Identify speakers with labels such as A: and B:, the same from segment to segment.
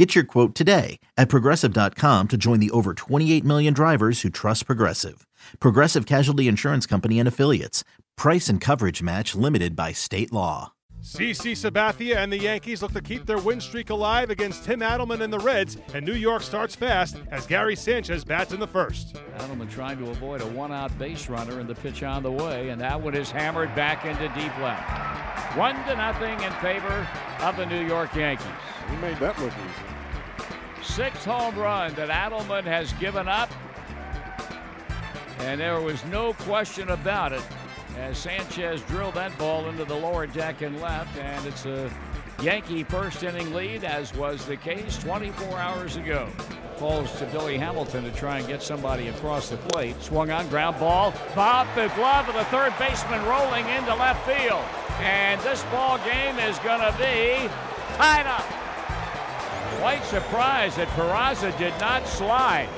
A: Get your quote today at progressive.com to join the over 28 million drivers who trust Progressive. Progressive Casualty Insurance Company and Affiliates. Price and coverage match limited by state law.
B: CC Sabathia and the Yankees look to keep their win streak alive against Tim Adleman and the Reds, and New York starts fast as Gary Sanchez bats in the first.
C: Adleman trying to avoid a one-out base runner and the pitch on the way, and that one is hammered back into deep left. One to nothing in favor of the New York Yankees.
D: He made that look easy.
C: Sixth home run that Adleman has given up, and there was no question about it as Sanchez drilled that ball into the lower deck and left, and it's a Yankee first inning lead, as was the case 24 hours ago. Falls to Billy Hamilton to try and get somebody across the plate. Swung on ground ball. Bob the glove of the third baseman rolling into left field. And this ball game is going to be tied up. Quite surprised that Peraza did not slide.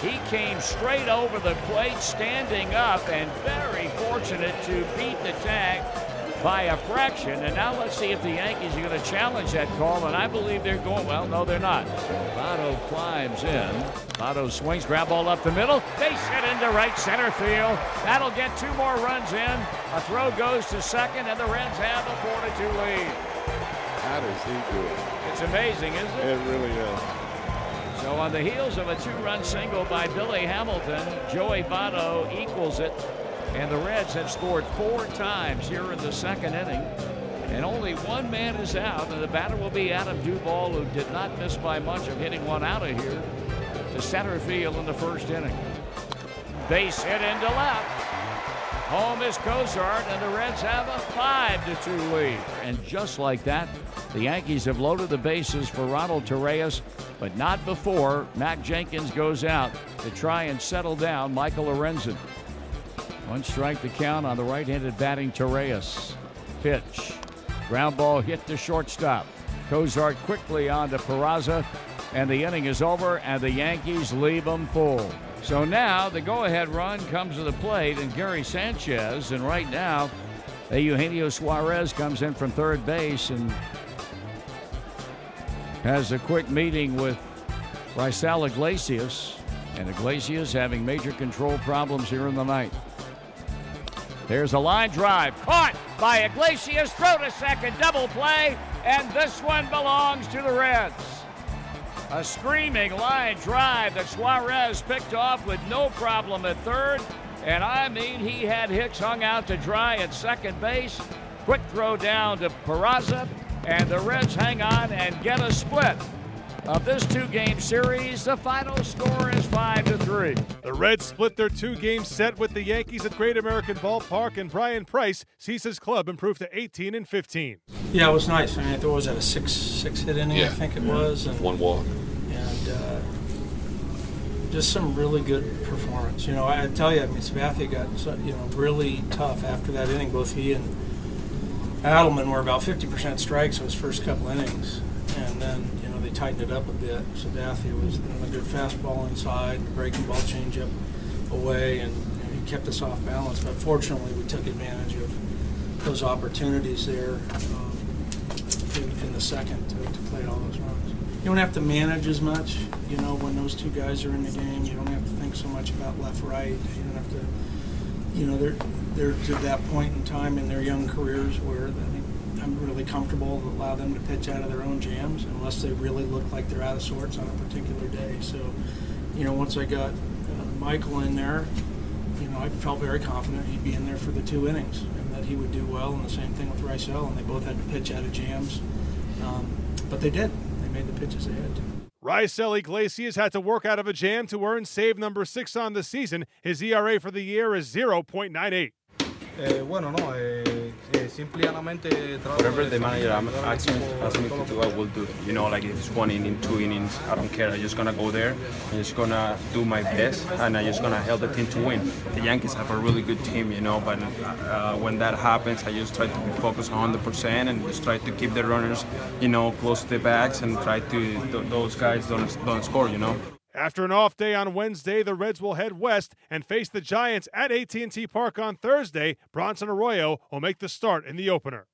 C: He came straight over the plate, standing up, and very fortunate to beat the tag by a fraction. And now let's see if the Yankees are going to challenge that call. And I believe they're going. Well, no, they're not. Votto climbs in. Votto swings, grab ball up the middle. Base hit into right center field. That'll get two more runs in. A throw goes to second, and the Reds have a 4 2 lead.
D: How does he do it?
C: It's amazing, isn't it?
D: It really is.
C: So on the heels of a two-run single by Billy Hamilton, Joey Votto equals it. And the Reds have scored four times here in the second inning. And only one man is out, and the batter will be Adam Duvall, who did not miss by much of hitting one out of here to center field in the first inning. Base hit into left. Home is Cozart, and the Reds have a 5 to 2 lead. And just like that, the Yankees have loaded the bases for Ronald Torreyes, but not before Mack Jenkins goes out to try and settle down Michael Lorenzen. One strike to count on the right handed batting Torreyes. Pitch. Ground ball hit to shortstop. Cozart quickly on to Peraza, and the inning is over, and the Yankees leave them full. So now the go ahead run comes to the plate, and Gary Sanchez, and right now, Eugenio Suarez comes in from third base and has a quick meeting with Raisel Iglesias, and Iglesias having major control problems here in the night. There's a line drive caught by Iglesias, throw to second, double play, and this one belongs to the Reds. A screaming line drive that Suarez picked off with no problem at third. And I mean, he had Hicks hung out to dry at second base. Quick throw down to Peraza, and the Reds hang on and get a split of this two-game series. The final score is five to three.
B: The Reds split their two-game set with the Yankees at Great American Ballpark, and Bryan Price sees his club improve to 18 and 15.
E: Yeah, it was nice. I mean, what was that a six six hit inning?
F: Yeah.
E: I think it was, and
F: One walk.
E: and uh, just some really good performance. You know, I, I tell you, I mean, Sabathia got so, you know really tough after that inning. Both he and Adleman were about 50% strikes in his first couple innings, and then you know they tightened it up a bit. Sabathia was throwing a good fastball inside, breaking ball changeup away, and know, he kept us off balance. But fortunately, we took advantage of those opportunities there um, in, in the second to, to play all those runs. You don't have to manage as much, you know, when those two guys are in the game. You don't have to think so much about left, right. You don't have to, you know, they're they're to that point in time in their young careers where I think I'm really comfortable to allow them to pitch out of their own jams unless they really look like they're out of sorts on a particular day. So, you know, once I got uh, Michael in there, you know, I felt very confident he'd be in there for the two innings and that he would do well. And the same thing with Raisel, and they both had to pitch out of jams, um, but they did. They made the pitches they had to.
B: Raisel Iglesias had to work out of a jam to earn save number six on the season. His ERA for the year is 0.98.
F: Eh, bueno, no, eh, llanamente
G: Whatever the manager asks me, asks me to do, I will do. You know, like if it's one inning, two innings, I don't care. I'm just gonna go there. I'm just gonna do my best, and I'm just gonna help the team to win. The Yankees have a really good team, you know, but uh, when that happens, I just try to be focused 100% and just try to keep the runners, you know, close to the backs and try to th- those guys don't don't score, you know.
B: After an off day on Wednesday, the Reds will head west and face the Giants at AT&T Park on Thursday. Bronson Arroyo will make the start in the opener.